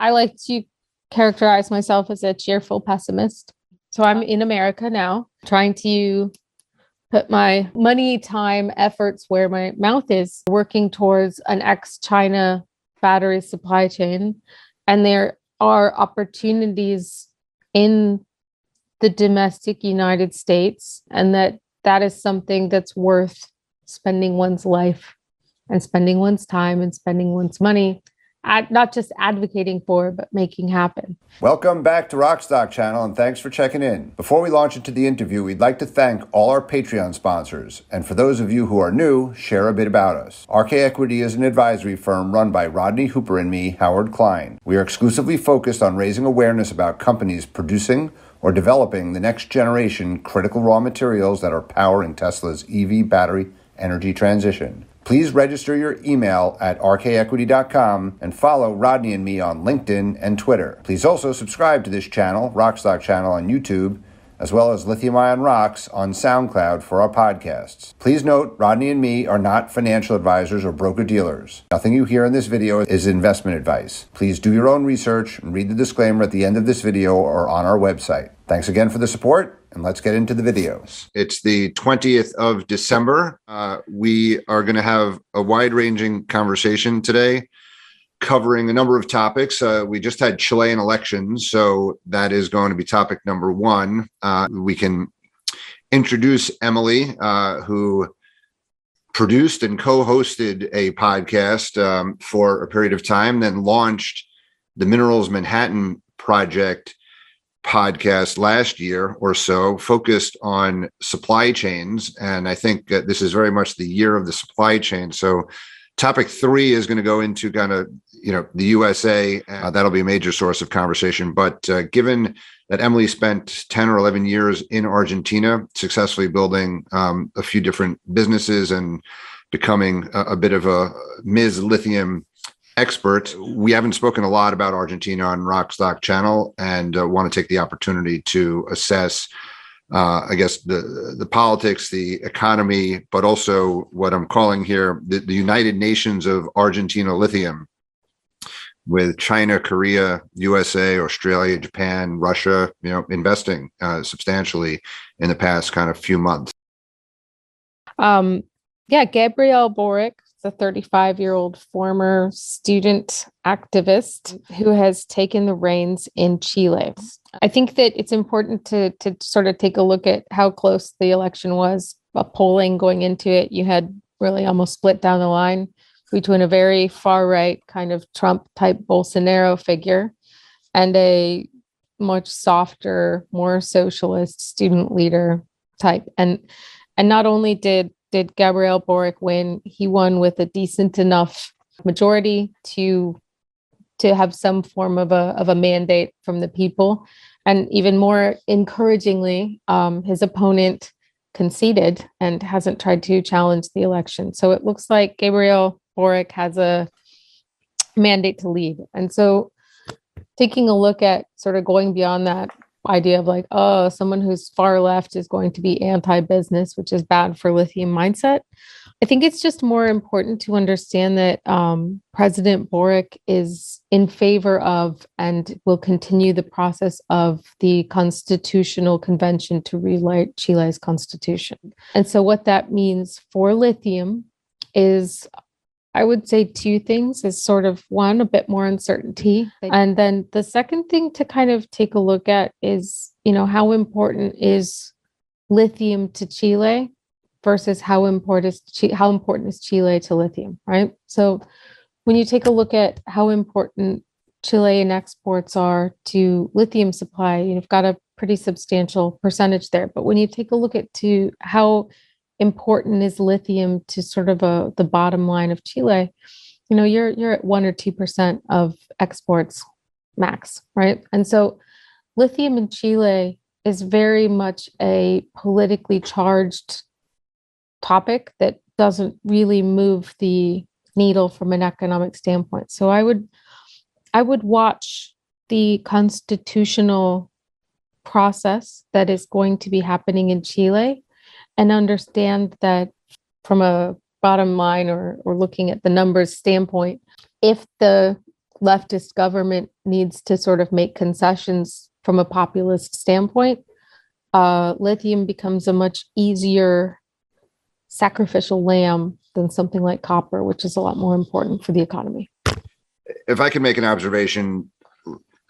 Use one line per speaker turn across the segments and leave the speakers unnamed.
I like to characterize myself as a cheerful pessimist. So I'm in America now, trying to put my money, time, efforts where my mouth is, working towards an ex China battery supply chain. And there are opportunities in the domestic United States, and that that is something that's worth spending one's life and spending one's time and spending one's money ad, not just advocating for, but making happen.
Welcome back to Rockstock Channel and thanks for checking in. Before we launch into the interview, we'd like to thank all our Patreon sponsors. And for those of you who are new, share a bit about us. RK Equity is an advisory firm run by Rodney Hooper and me, Howard Klein. We are exclusively focused on raising awareness about companies producing or developing the next generation critical raw materials that are powering Tesla's EV battery energy transition. Please register your email at rkequity.com and follow Rodney and me on LinkedIn and Twitter. Please also subscribe to this channel, Rockstock channel on YouTube, as well as Lithium Ion Rocks on SoundCloud for our podcasts. Please note, Rodney and me are not financial advisors or broker dealers. Nothing you hear in this video is investment advice. Please do your own research and read the disclaimer at the end of this video or on our website. Thanks again for the support and let's get into the videos. It's the 20th of December. Uh, we are going to have a wide ranging conversation today covering a number of topics. Uh, we just had Chilean elections, so that is going to be topic number one. Uh, we can introduce Emily, uh, who produced and co hosted a podcast um, for a period of time, then launched the Minerals Manhattan Project podcast last year or so focused on supply chains. And I think this is very much the year of the supply chain. So, topic three is going to go into kind of you know the USA. Uh, that'll be a major source of conversation. But uh, given that Emily spent ten or eleven years in Argentina, successfully building um, a few different businesses and becoming a, a bit of a Ms. Lithium expert. We haven't spoken a lot about Argentina on Rockstock Channel, and uh, want to take the opportunity to assess, uh, I guess, the the politics, the economy, but also what I'm calling here the, the United Nations of Argentina Lithium, with China, Korea, USA, Australia, Japan, Russia, you know, investing uh, substantially in the past kind of few months.
Um, yeah, Gabriel Boric the 35 year old former student activist who has taken the reins in Chile. I think that it's important to, to sort of take a look at how close the election was. A polling going into it, you had really almost split down the line between a very far right kind of Trump type Bolsonaro figure and a much softer, more socialist student leader type. And and not only did did Gabriel Boric win, he won with a decent enough majority to to have some form of a of a mandate from the people. And even more encouragingly, um, his opponent conceded and hasn't tried to challenge the election. So it looks like Gabriel Boric has a mandate to lead. And so taking a look at sort of going beyond that, idea of like, oh, someone who's far left is going to be anti business, which is bad for lithium mindset. I think it's just more important to understand that um, President Boric is in favor of and will continue the process of the constitutional convention to rewrite Chile's constitution. And so, what that means for lithium is I would say two things is sort of one, a bit more uncertainty. And then the second thing to kind of take a look at is, you know, how important is lithium to Chile versus how important is Chile, how important is Chile to lithium, right? So when you take a look at how important Chilean exports are to lithium supply, you've got a pretty substantial percentage there. But when you take a look at to how important is lithium to sort of a the bottom line of Chile, you know, you're you're at one or two percent of exports max, right? And so lithium in Chile is very much a politically charged topic that doesn't really move the needle from an economic standpoint. So I would I would watch the constitutional process that is going to be happening in Chile and understand that from a bottom line or, or looking at the numbers standpoint, if the leftist government needs to sort of make concessions from a populist standpoint, uh, lithium becomes a much easier sacrificial lamb than something like copper, which is a lot more important for the economy.
If I can make an observation,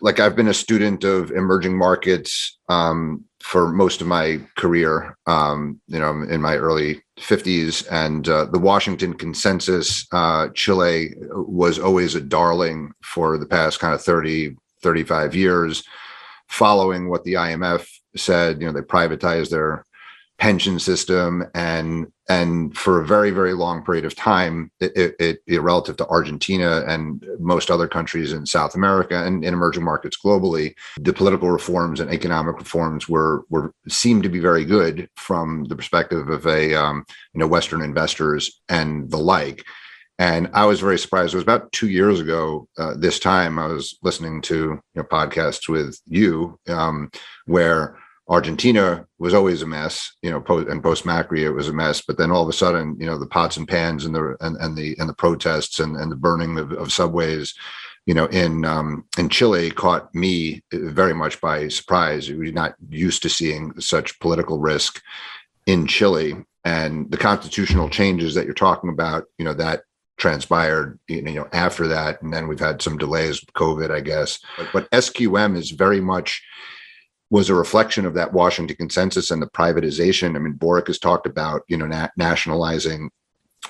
like I've been a student of emerging markets um, for most of my career, um, you know, in my early 50s, and uh, the Washington Consensus, uh, Chile was always a darling for the past kind of 30, 35 years, following what the IMF said. You know, they privatized their pension system and and for a very very long period of time it, it, it, relative to argentina and most other countries in south america and in emerging markets globally the political reforms and economic reforms were were seemed to be very good from the perspective of a um, you know western investors and the like. And i was very surprised. It was about two years ago uh, this time i was listening to you know podcasts with you um, where Argentina was always a mess, you know, post, and post Macri it was a mess. But then all of a sudden, you know, the pots and pans and the and, and the and the protests and, and the burning of, of subways, you know, in um, in Chile caught me very much by surprise. We're not used to seeing such political risk in Chile, and the constitutional changes that you're talking about, you know, that transpired you know after that and then we've had some delays with covid i guess but, but sqm is very much was a reflection of that Washington consensus and the privatization. I mean, Boric has talked about, you know, na- nationalizing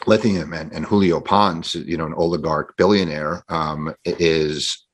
lithium and, and Julio Ponce, you know, an oligarch billionaire, um, is,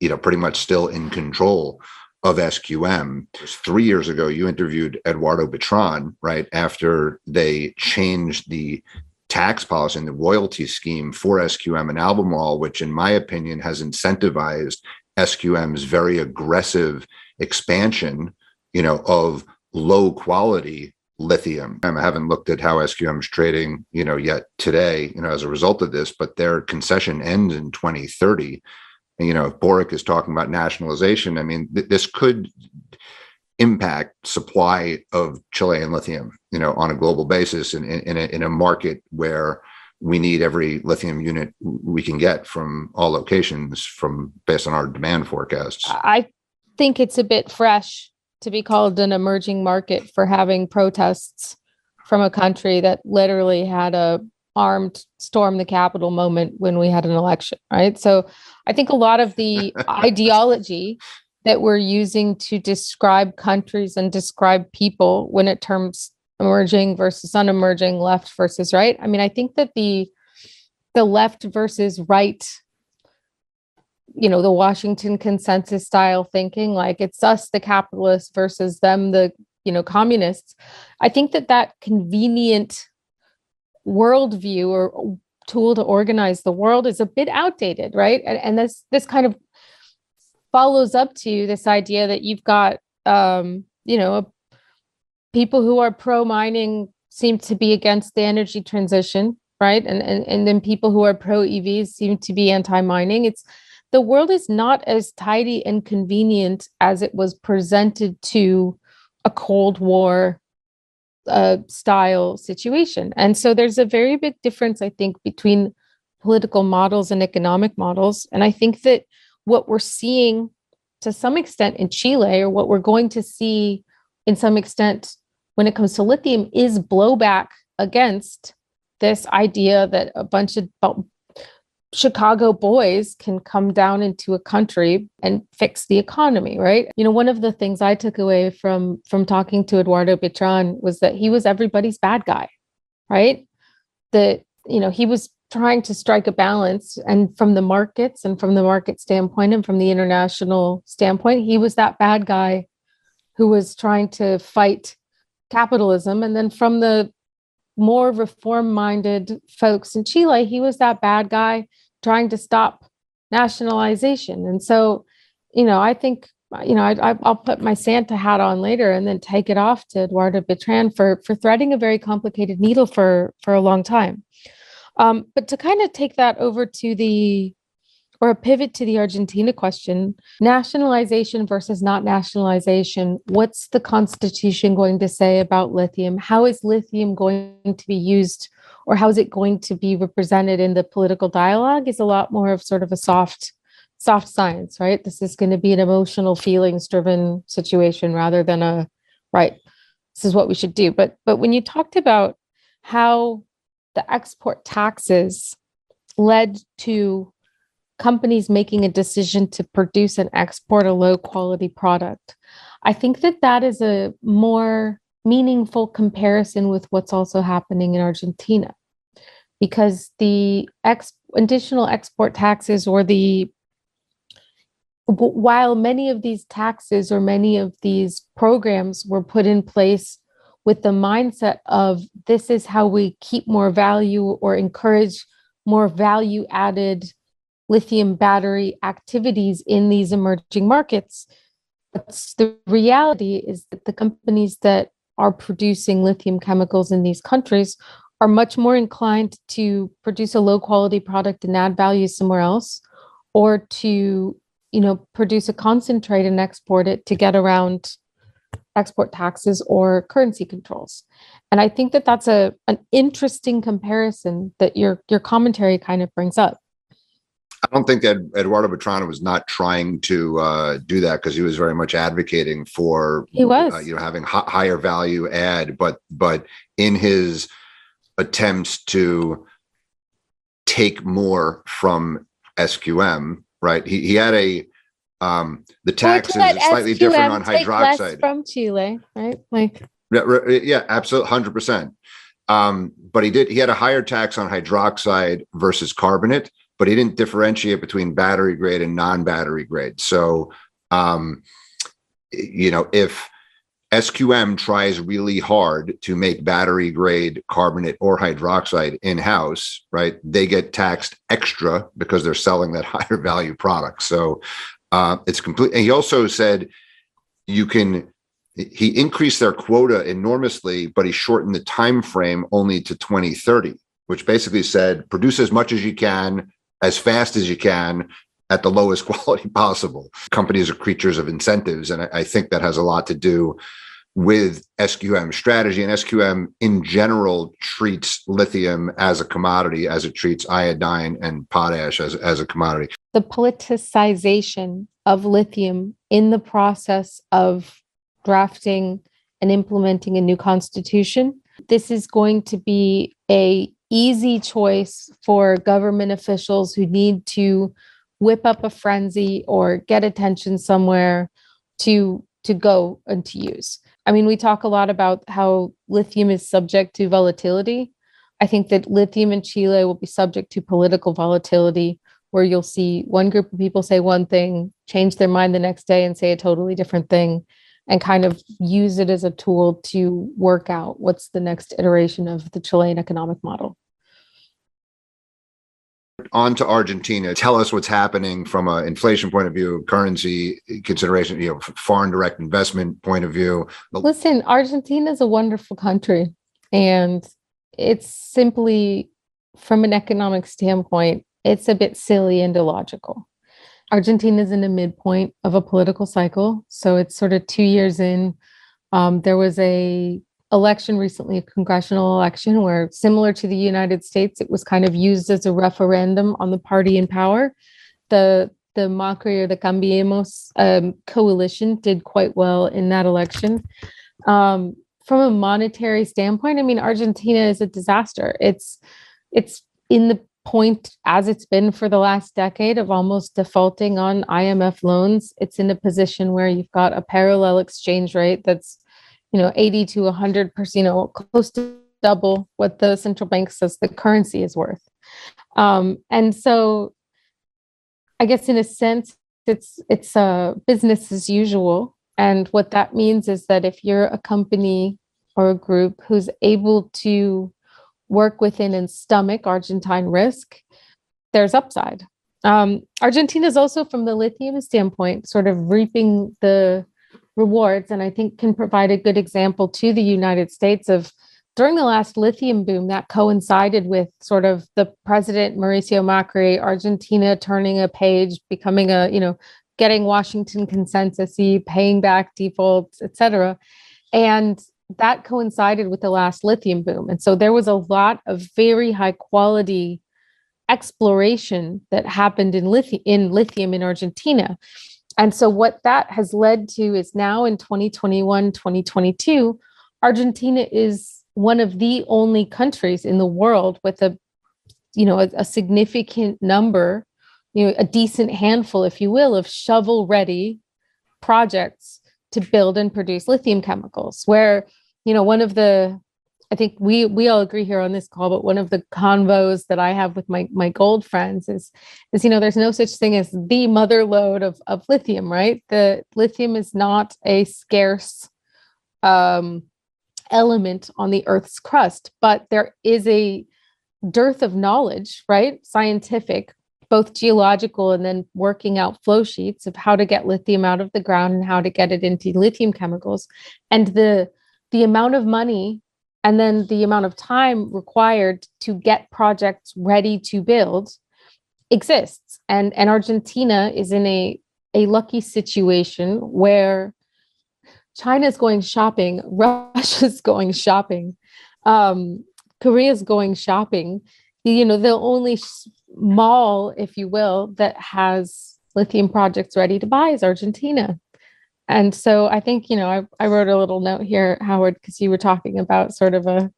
you know, pretty much still in control of SQM. Three years ago, you interviewed Eduardo Bitrán, right, after they changed the tax policy and the royalty scheme for SQM and Albemarle, which in my opinion has incentivized SQM's very aggressive expansion, you know, of low quality lithium. Um, I haven't looked at how SQM is trading, you know, yet today, you know, as a result of this, but their concession ends in 2030. And, you know, if Boric is talking about nationalization, I mean, th- this could impact supply of Chilean lithium, you know, on a global basis in, in, in, a, in a market where we need every lithium unit we can get from all locations from based on our demand forecasts.
I think it's a bit fresh to be called an emerging market for having protests from a country that literally had a armed storm the capital moment when we had an election right? So i think a lot of the ideology that we're using to describe countries and describe people when it terms emerging versus unemerging left versus right i mean i think that the the left versus right you know the washington consensus style thinking like it's us the capitalists versus them the you know communists. I think that that convenient worldview or tool to organize the world is a bit outdated right? And, and this this kind of follows up to this idea that you've got um you know people who are pro mining seem to be against the energy transition right? And and, and then people who are pro evs seem to be anti mining it's the world is not as tidy and convenient as it was presented to a Cold War uh, style situation. And so there's a very big difference, I think, between political models and economic models. And I think that what we're seeing to some extent in Chile, or what we're going to see in some extent when it comes to lithium, is blowback against this idea that a bunch of Chicago boys can come down into a country and fix the economy, right? You know, one of the things I took away from from talking to Eduardo Bitrán was that he was everybody's bad guy, right? That you know, he was trying to strike a balance and from the markets and from the market standpoint and from the international standpoint, he was that bad guy who was trying to fight capitalism and then from the more reform minded folks in Chile, he was that bad guy trying to stop nationalization. And so, you know, I think, you know, I, will put my Santa hat on later and then take it off to Eduardo Bitrán for for threading a very complicated needle for for a long time. Um, but to kind of take that over to the or a pivot to the Argentina question, nationalization versus not nationalization. What's the Constitution going to say about lithium? How is lithium going to be used or how is it going to be represented in the political dialogue is a lot more of sort of a soft soft science, right? This is going to be an emotional feelings driven situation rather than a right. This is what we should do. But but when you talked about how the export taxes led to companies making a decision to produce and export a low quality product, I think that that is a more meaningful comparison with what's also happening in Argentina because the ex- additional export taxes or the while many of these taxes or many of these programs were put in place with the mindset of this is how we keep more value or encourage more value added lithium battery activities in these emerging markets. But the reality is that the companies that are producing lithium chemicals in these countries are much more inclined to produce a low quality product and add value somewhere else or to you know produce a concentrate and export it to get around export taxes or currency controls. And i think that that's a an interesting comparison that your your commentary kind of brings up
I don't think that Eduardo Bitrán was not trying to uh, do that because he was very much advocating for
he was
uh, you know having h- higher value add, but but in his attempts to take more from SQM, right? He he had a um the tax is slightly SQM different on hydroxide
from Chile, right? Like
yeah, yeah absolutely, hundred percent. Um, but he did he had a higher tax on hydroxide versus carbonate but he didn't differentiate between battery grade and non-battery grade. So, um, you know, if SQM tries really hard to make battery grade carbonate or hydroxide in house, right? They get taxed extra because they're selling that higher value product. So uh, it's complete. And he also said you can. He increased their quota enormously, but he shortened the time frame only to 2030, which basically said produce as much as you can as fast as you can at the lowest quality possible. Companies are creatures of incentives. And I, think that has a lot to do with SQM strategy. And SQM in general treats lithium as a commodity, as it treats iodine and potash as, as a commodity.
The politicization of lithium in the process of drafting and implementing a new constitution. This is going to be a easy choice for government officials who need to whip up a frenzy or get attention somewhere to to go and to use. I mean, we talk a lot about how lithium is subject to volatility. I think that lithium in Chile will be subject to political volatility, where you'll see one group of people say one thing, change their mind the next day and say a totally different thing, and kind of use it as a tool to work out what's the next iteration of the Chilean economic model
on to Argentina. Tell us what's happening from an inflation point of view, currency consideration, you know, foreign direct investment point of view.
Listen, Argentina is a wonderful country, and it's simply from an economic standpoint, it's a bit silly and illogical. Argentina is in the midpoint of a political cycle, so it's sort of two years in. Um, there was a election recently, a congressional election, where similar to the United States, it was kind of used as a referendum on the party in power. The the Macri or the Cambiemos um, coalition did quite well in that election. Um, from a monetary standpoint, I mean, Argentina is a disaster. It's it's in the point as it's been for the last decade of almost defaulting on IMF loans. It's in a position where you've got a parallel exchange rate that's you know 80 to 100 percent you know close to double what the central bank says the currency is worth um, and so i guess in a sense it's it's a business as usual and what that means is that if you're a company or a group who's able to work within and stomach argentine risk there's upside um, argentina is also from the lithium standpoint sort of reaping the rewards and I think can provide a good example to the United States of during the last lithium boom that coincided with sort of the president Mauricio Macri, Argentina turning a page, becoming a, you know, getting Washington consensus, paying back defaults, et cetera. And that coincided with the last lithium boom. And so there was a lot of very high quality exploration that happened in lithium in lithium in Argentina. And so what that has led to is now in 2021, 2022, Argentina is one of the only countries in the world with a you know a, a significant number, you know, a decent handful, if you will, of shovel ready projects to build and produce lithium chemicals where you know one of the I think we we all agree here on this call, but one of the convos that I have with my my gold friends is is you know there's no such thing as the mother lode of of lithium, right? The lithium is not a scarce um, element on the Earth's crust, but there is a dearth of knowledge, right? Scientific, both geological and then working out flow sheets of how to get lithium out of the ground and how to get it into lithium chemicals, and the the amount of money and then the amount of time required to get projects ready to build exists. And and argentina is in a a lucky situation where china's going shopping russia's going shopping um, korea's going shopping. You know the only mall if you will that has lithium projects ready to buy is argentina and so I think, you know, I, I wrote a little note here, Howard, because you were talking about sort of a,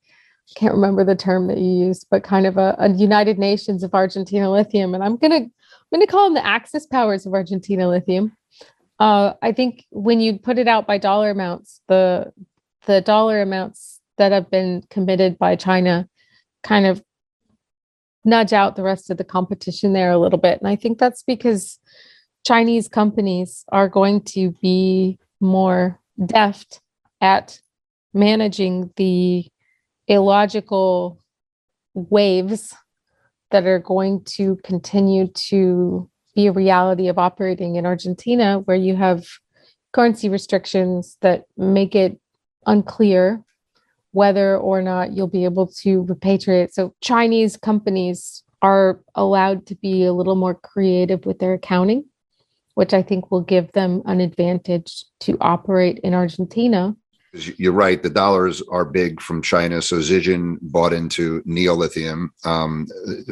can't remember the term that you used, but kind of a, a United Nations of Argentina Lithium. And I'm gonna I'm gonna call them the Axis powers of Argentina Lithium. Uh, I think when you put it out by dollar amounts, the the dollar amounts that have been committed by China kind of nudge out the rest of the competition there a little bit. And I think that's because Chinese companies are going to be more deft at managing the illogical waves that are going to continue to be a reality of operating in Argentina, where you have currency restrictions that make it unclear whether or not you'll be able to repatriate. So, Chinese companies are allowed to be a little more creative with their accounting which I think will give them an advantage to operate in Argentina.
You're right. The dollars are big from China. So Zijin bought into Neo Lithium, um,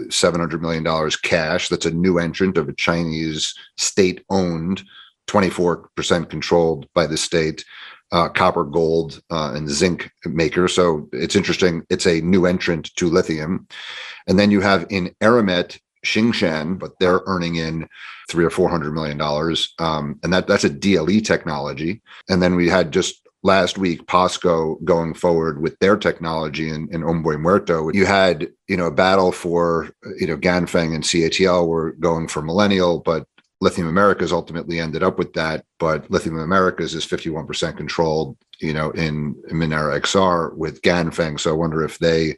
$700 million cash. That's a new entrant of a Chinese state owned, 24% controlled by the state. Uh, copper, gold, uh, and zinc maker. So it's interesting. It's a new entrant to lithium. And then you have in Eramet Tsingshan, but they're earning in three or four hundred million dollars, um, and that that's a DLE technology. And then we had just last week POSCO going forward with their technology in, in Hombre Muerto. You had you know a battle for you know Ganfeng and CATL were going for Millennial, but Lithium Americas ultimately ended up with that. But Lithium Americas is 51% controlled, you know, in Minera Exar with Ganfeng. So I wonder if they,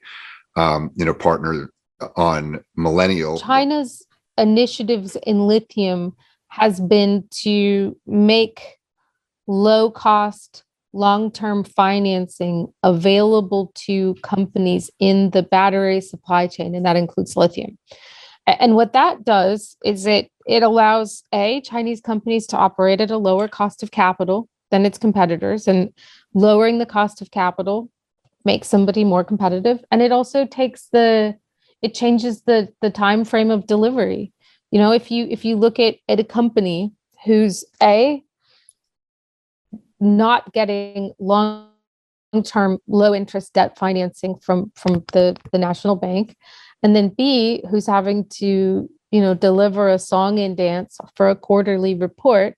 um, you know, partner on millennial.
China's initiatives in lithium has been to make low cost long-term financing available to companies in the battery supply chain and that includes lithium and what that does is it it allows a chinese companies to operate at a lower cost of capital than its competitors and lowering the cost of capital makes somebody more competitive and it also takes the it changes the the time frame of delivery. You know if you if you look at at a company who's a not getting long term low interest debt financing from from the the national bank and then b who's having to you know deliver a song and dance for a quarterly report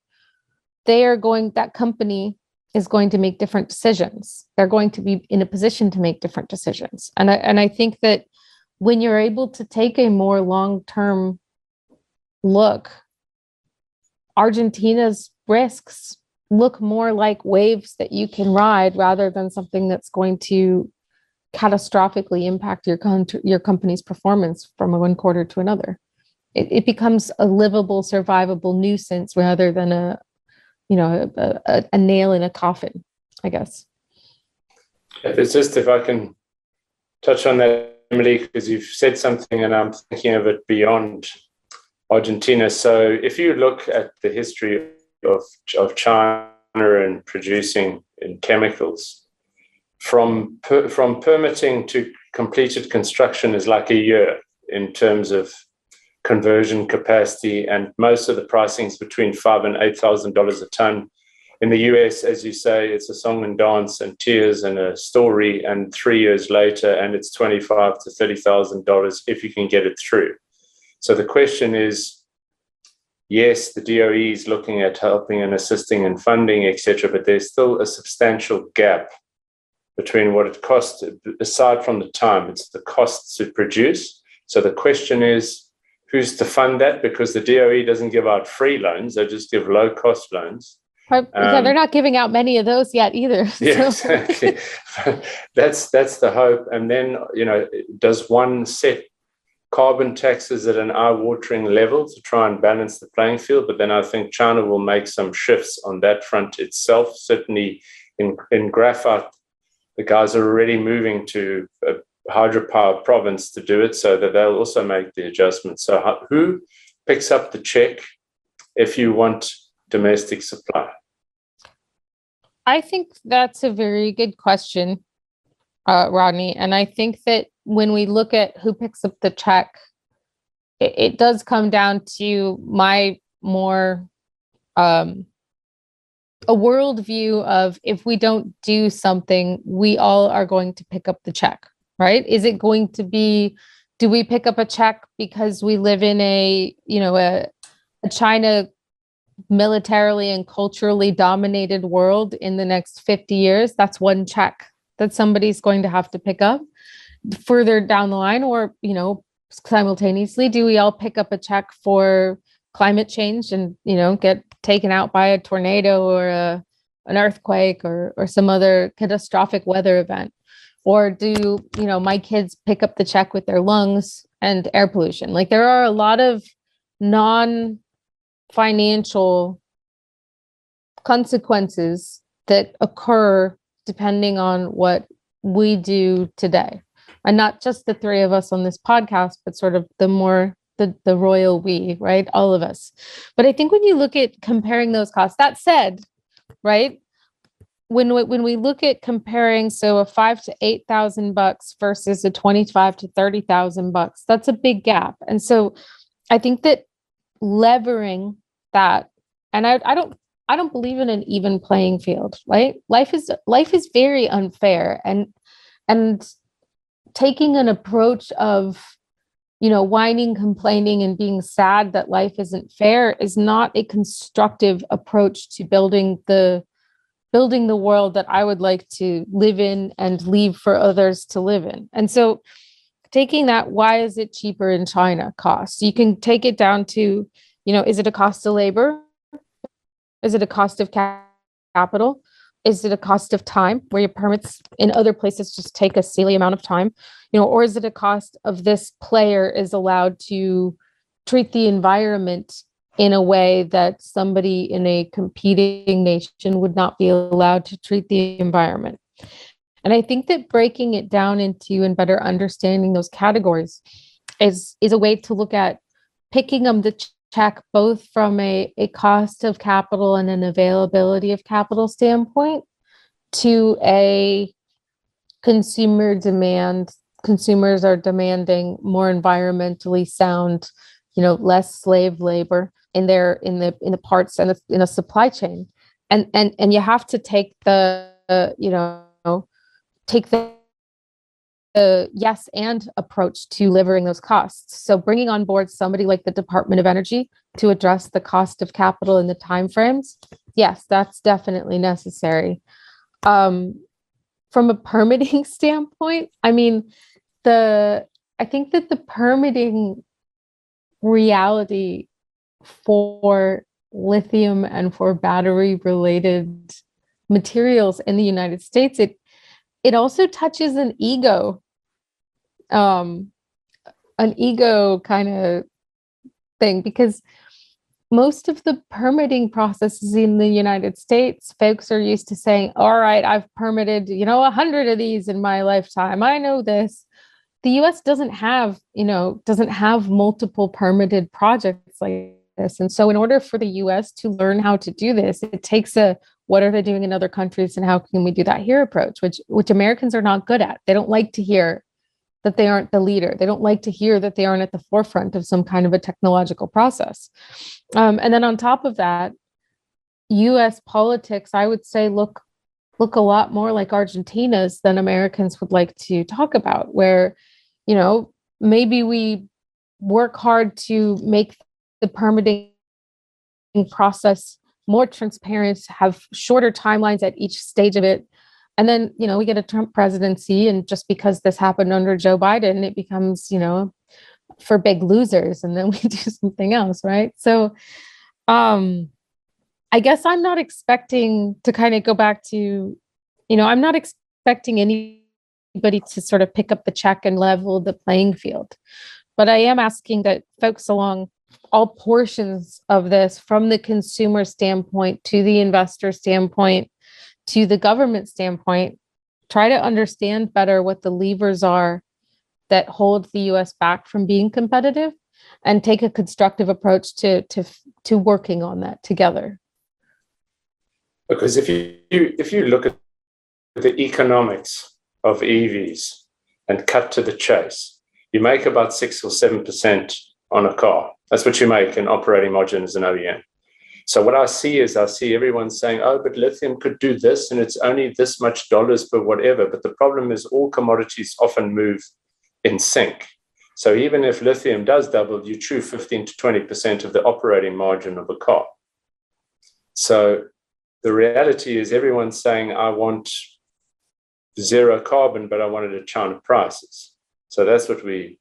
they are going that company is going to make different decisions. They're going to be in a position to make different decisions. And i and i think that when you're able to take a more long term look, Argentina's risks look more like waves that you can ride rather than something that's going to catastrophically impact your country, your company's performance from one quarter to another. It, it becomes a livable, survivable nuisance rather than a, you know, a, a, a nail in a coffin, I guess.
If it's just if I can touch on that Emily, because you've said something and I'm thinking of it beyond Argentina. So if you look at the history of, of China and producing in chemicals, from per, from permitting to completed construction is like a year in terms of conversion capacity, and most of the pricing is between five and eight thousand dollars a ton. In the US, as you say, it's a song and dance and tears and a story, and three years later, and it's twenty-five to thirty thousand dollars if you can get it through. So the question is, yes, the DOE is looking at helping and assisting and funding, etc., but there's still a substantial gap between what it costs, aside from the time, it's the costs to produce. So the question is, who's to fund that? Because the DOE doesn't give out free loans; they just give low cost loans.
Um, yeah, they're not giving out many of those yet either.
Yeah, exactly. that's that's the hope. And then you know, does one set carbon taxes at an eye-watering level to try and balance the playing field? But then I think China will make some shifts on that front itself. Certainly, in in graphite, the guys are already moving to a hydropower province to do it, so that they'll also make the adjustments. So who picks up the check if you want domestic supply?
I think that's a very good question, uh, Rodney. And I think that when we look at who picks up the check, it, it does come down to my more um, a worldview of if we don't do something, we all are going to pick up the check, right? Is it going to be, do we pick up a check because we live in a, you know, a, a China militarily and culturally dominated world in the next 50 years, that's one check that somebody's going to have to pick up further down the line or you know simultaneously do we all pick up a check for climate change and you know get taken out by a tornado or a, an earthquake or or some other catastrophic weather event. Or do you know my kids pick up the check with their lungs and air pollution. Like there are a lot of non financial consequences that occur depending on what we do today. And not just the three of us on this podcast but sort of the more the the royal we right? All of us. But i think when you look at comparing those costs that said right? When we, when we look at comparing so a 5 to 8000 bucks versus a 25 to 30000 bucks that's a big gap. And so i think that levering that and I, I don't i don't believe in an even playing field right? Life is life is very unfair and and taking an approach of you know whining complaining and being sad that life isn't fair is not a constructive approach to building the building the world that i would like to live in and leave for others to live in. And so taking that why is it cheaper in china cost? You can take it down to you know is it a cost of labor? Is it a cost of capital is it a cost of time where your permits in other places just take a silly amount of time? You know or is it a cost of this player is allowed to treat the environment in a way that somebody in a competing nation would not be allowed to treat the environment? And i think that breaking it down into and better understanding those categories is is a way to look at picking them the check both from a, a cost of capital and an availability of capital standpoint to a consumer demand. Consumers are demanding more environmentally sound you know less slave labor in their in the in the parts and in a supply chain. And and and you have to take the uh, you know take the a yes and approach to levering those costs. So bringing on board somebody like the Department of Energy to address the cost of capital and the timeframes, yes, that's definitely necessary. Um, from a permitting standpoint, I mean, the I think that the permitting reality for lithium and for battery related materials in the United States, it it also touches an ego um an ego kind of thing because most of the permitting processes in the United States, folks are used to saying, all right, I've permitted, you know, a hundred of these in my lifetime. I know this. The US doesn't have, you know, doesn't have multiple permitted projects like this. And so in order for the US to learn how to do this, it takes a what are they doing in other countries and how can we do that here approach, which which Americans are not good at. They don't like to hear that they aren't the leader. They don't like to hear that they aren't at the forefront of some kind of a technological process. Um, and then on top of that, U.S. politics, I would say, look look a lot more like Argentina's than Americans would like to talk about. Where, you know, maybe we work hard to make the permitting process more transparent, have shorter timelines at each stage of it. And then, you know, we get a Trump presidency, and just because this happened under Joe Biden, it becomes, you know, for big losers, and then we do something else, right? So, um, I guess I'm not expecting to kind of go back to, you know, I'm not expecting anybody to sort of pick up the check and level the playing field. But I am asking that folks along all portions of this, from the consumer standpoint to the investor standpoint to the government standpoint, try to understand better what the levers are that hold the US back from being competitive and take a constructive approach to to to working on that together.
Because if you if you look at the economics of EVs and cut to the chase, you make about six or seven percent on a car. That's what you make in operating margin as an OEM. So what I see is I see everyone saying, "Oh, but lithium could do this, and it's only this much dollars per whatever." But the problem is, all commodities often move in sync. So even if lithium does double, you chew 15 to 20 percent of the operating margin of a car. So the reality is everyone's saying, I want zero carbon, but I want it at China prices. So that's what we,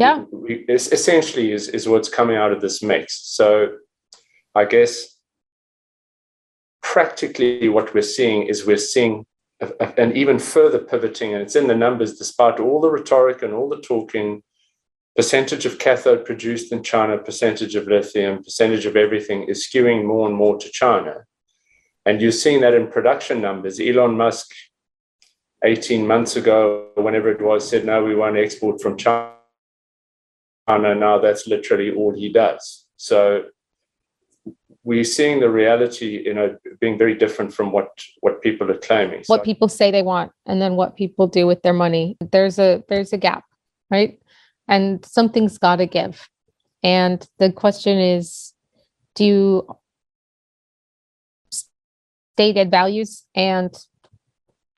yeah,
essentially is, is what's coming out of this mix. So I guess practically what we're seeing is we're seeing a, a, an even further pivoting, and it's in the numbers despite all the rhetoric and all the talking. Percentage of cathode produced in China, percentage of lithium, percentage of everything is skewing more and more to China. And you're seeing that in production numbers. Elon Musk, 18 months ago, whenever it was, said, no, we won't export from China. Now that's literally all he does. So we're seeing the reality, you know, being very different from what what people are claiming.
What so, people say they want, and then what people do with their money. There's a there's a gap, right? And something's got to give. And the question is, do stated values and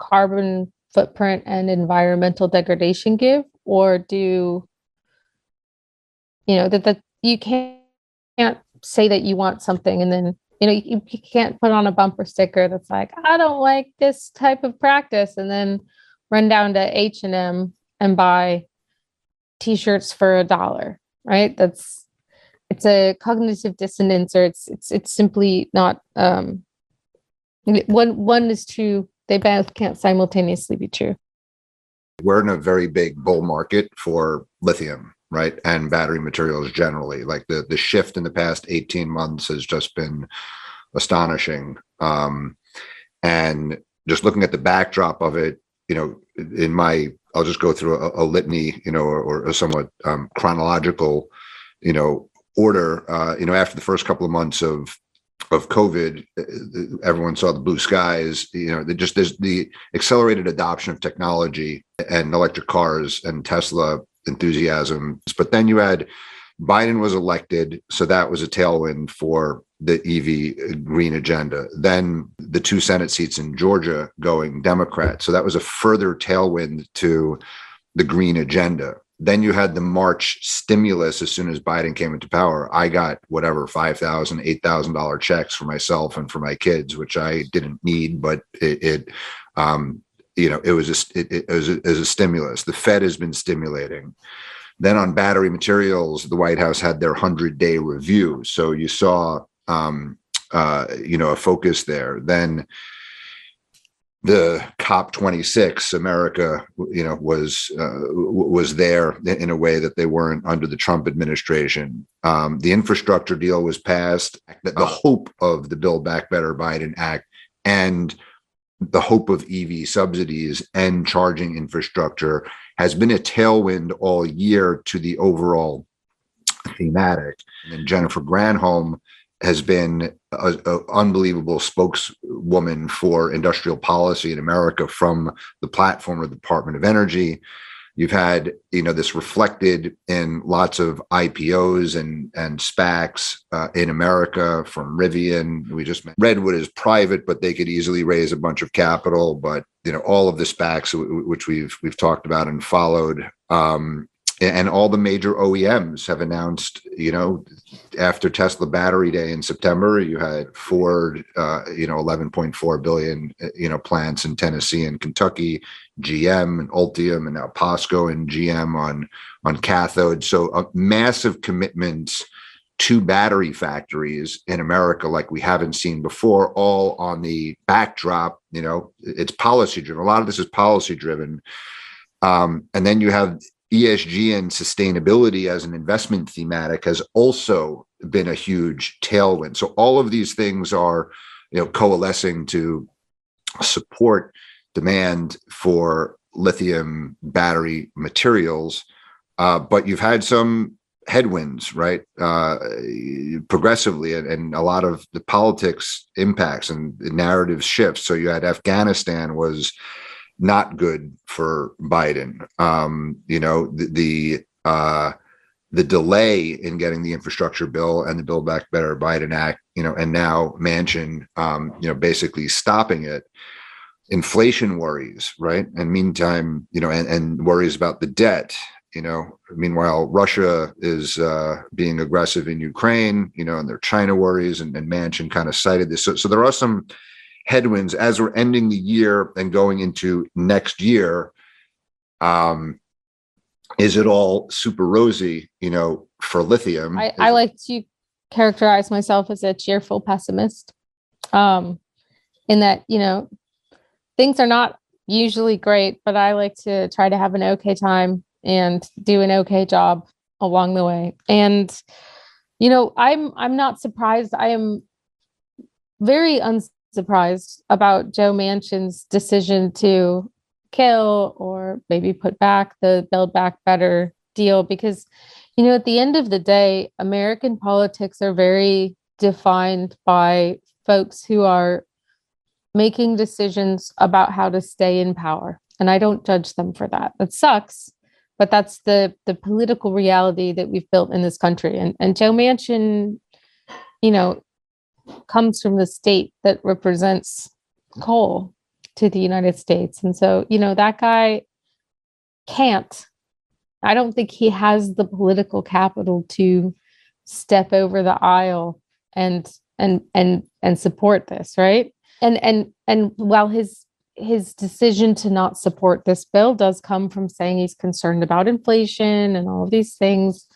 carbon footprint and environmental degradation give or do you know that that you can't, can't say that you want something and then you know you, you can't put on a bumper sticker that's like i don't like this type of practice and then run down to h&m and buy t-shirts for a dollar right that's it's a cognitive dissonance or it's it's it's simply not um one one is true. They both can't simultaneously be true.
We're in a very big bull market for lithium, right? And battery materials generally. Like the the shift in the past 18 months has just been astonishing. Um, and just looking at the backdrop of it, you know, in my I'll just go through a, a litany, you know, or, or a somewhat um, chronological, you know, order. Uh, you know, after the first couple of months of of COVID, uh, everyone saw the blue skies. You know, just there's the accelerated adoption of technology and electric cars and Tesla enthusiasm. But then you had Biden was elected, so that was a tailwind for the EV green agenda. Then the two Senate seats in Georgia going Democrat, so that was a further tailwind to the green agenda. Then you had the March stimulus as soon as Biden came into power. I got whatever five thousand, eight thousand dollar checks for myself and for my kids, which I didn't need, but it, it um, you know, it was a, it, it was a, it was a stimulus. The Fed has been stimulating. Then on battery materials, the White House had their hundred day review, so you saw um, uh, you know a focus there. Then the COP 26, America, you know, was uh, was there in a way that they weren't under the Trump administration. Um, the infrastructure deal was passed. The, the hope of the Build Back Better Biden Act and the hope of EV subsidies and charging infrastructure has been a tailwind all year to the overall thematic. And Jennifer Granholm has been an unbelievable spokeswoman for industrial policy in America from the platform of the Department of Energy. You've had, you know, this reflected in lots of IPOs and and SPACs uh, in America from Rivian. We just Redwood is private, but they could easily raise a bunch of capital. But you know, all of the SPACs, which we've we've talked about and followed, um, and all the major OEMs have announced, you know, after Tesla Battery Day in September, you had Ford, uh, you know, 11.4 billion, uh, you know, plants in Tennessee and Kentucky, GM and Ultium, and now POSCO and GM on on cathode. So a massive commitments to battery factories in America like we haven't seen before, all on the backdrop. You know, it's policy driven. A lot of this is policy driven. Um, and then you have ESG and sustainability as an investment thematic has also been a huge tailwind. So all of these things are, you know, coalescing to support demand for lithium battery materials. Uh, but you've had some headwinds, right? Uh, progressively, and, and, a lot of the politics impacts and the narrative shifts. So you had Afghanistan was not good for Biden. Um, you know, the, the uh, the delay in getting the infrastructure bill and the Build Back Better Biden Act, you know, and now Manchin, um, you know, basically stopping it. Inflation worries, right? And meantime, you know, and, and worries about the debt. You know, meanwhile, Russia is uh, being aggressive in Ukraine. You know, and their China worries, and, and Manchin kind of cited this. So, so there are some headwinds as we're ending the year and going into next year um is it all super rosy you know for lithium?
I, I like to characterize myself as a cheerful pessimist um in that you know things are not usually great but i like to try to have an okay time and do an okay job along the way. And you know i'm i'm not surprised. I am very surprised about Joe Manchin's decision to kill or maybe put back the Build Back Better deal because, you know, at the end of the day, American politics are very defined by folks who are making decisions about how to stay in power. And I don't judge them for that. That sucks, but that's the the political reality that we've built in this country. And and Joe Manchin, you know, comes from the state that represents coal to the United States. And so, you know, that guy can't, I don't think he has the political capital to step over the aisle and and and and support this, right? And and and while his his decision to not support this bill does come from saying he's concerned about inflation and all of these things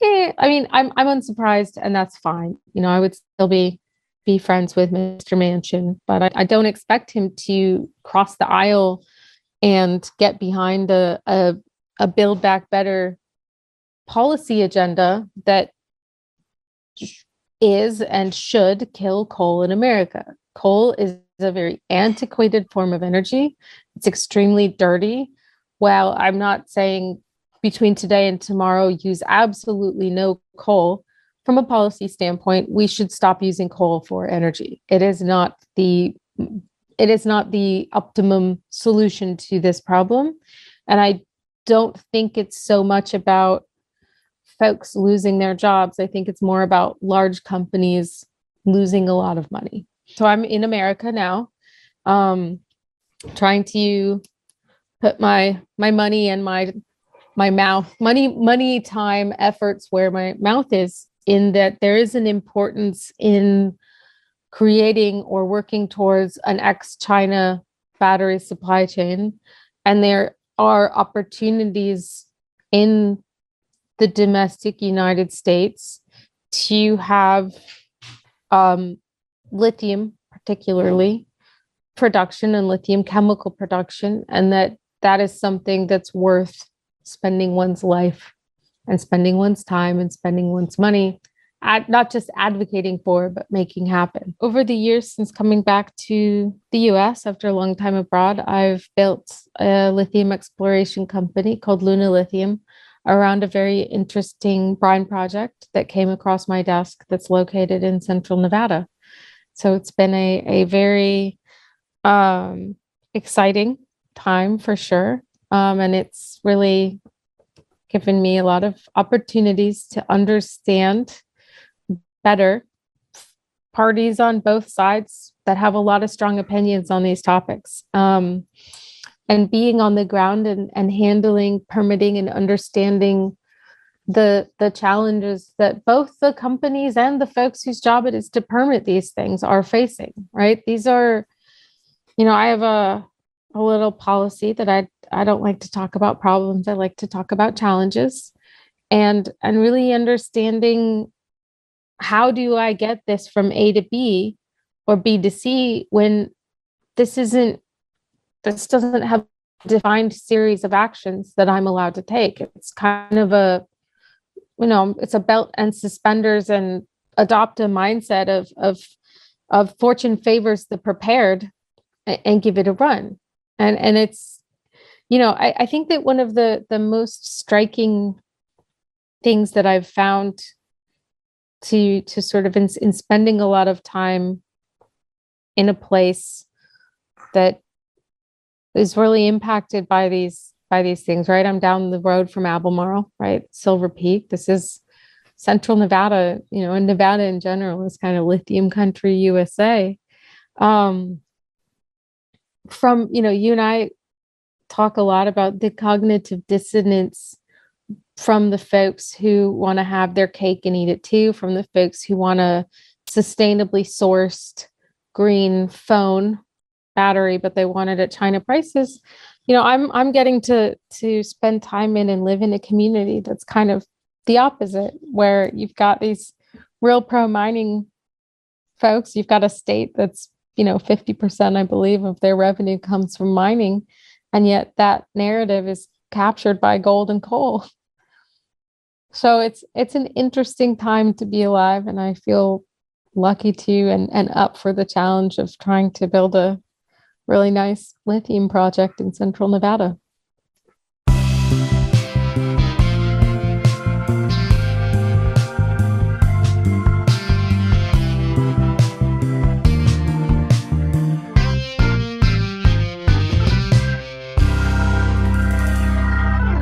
yeah, I mean, I'm I'm unsurprised, and that's fine. You know, I would still be be friends with Mr. Manchin, but I, I don't expect him to cross the aisle and get behind a, a a build back better policy agenda that is and should kill coal in America. Coal is a very antiquated form of energy. It's extremely dirty. While I'm not saying between today and tomorrow use absolutely no coal. From a policy standpoint we should stop using coal for energy. It is not the it is not the optimum solution to this problem. And i don't think it's so much about folks losing their jobs. I think it's more about large companies losing a lot of money. So i'm in america now um, trying to put my my money and my my mouth money money time efforts where my mouth is in that there is an importance in creating or working towards an ex china battery supply chain. And there are opportunities in the domestic united states to have um, lithium particularly production and lithium chemical production and that that is something that's worth spending one's life and spending one's time and spending one's money at not just advocating for but making happen. Over the years since coming back to the us after a long time abroad i've built a lithium exploration company called luna lithium around a very interesting brine project that came across my desk that's located in central nevada. So it's been a, a very um, exciting time for sure Um, and it's really given me a lot of opportunities to understand better parties on both sides that have a lot of strong opinions on these topics. Um, and being on the ground and, and handling permitting and understanding the the challenges that both the companies and the folks whose job it is to permit these things are facing right these are you know i have a a little policy that i i don't like to talk about problems i like to talk about challenges. And and really understanding how do i get this from a to b or b to c when this isn't this doesn't have a defined series of actions that i'm allowed to take. It's kind of a you know it's a belt and suspenders and adopt a mindset of of of fortune favors the prepared and, and give it a run. And and it's you know I, I think that one of the the most striking things that i've found to to sort of in, in spending a lot of time in a place that is really impacted by these by these things, right? I'm down the road from Albemarle, right? Silver Peak. This is central Nevada, you know, and Nevada in general is kind of lithium country USA. Um, from, you know, you and I talk a lot about the cognitive dissonance from the folks who want to have their cake and eat it too, from the folks who want a sustainably sourced green phone battery, but they want it at China prices. You know i'm i'm getting to to spend time in and live in a community that's kind of the opposite where you've got these real pro mining folks you've got a state that's you know 50% i believe of their revenue comes from mining and yet that narrative is captured by gold and coal so it's it's an interesting time to be alive and i feel lucky to and and up for the challenge of trying to build a really nice lithium project in central Nevada.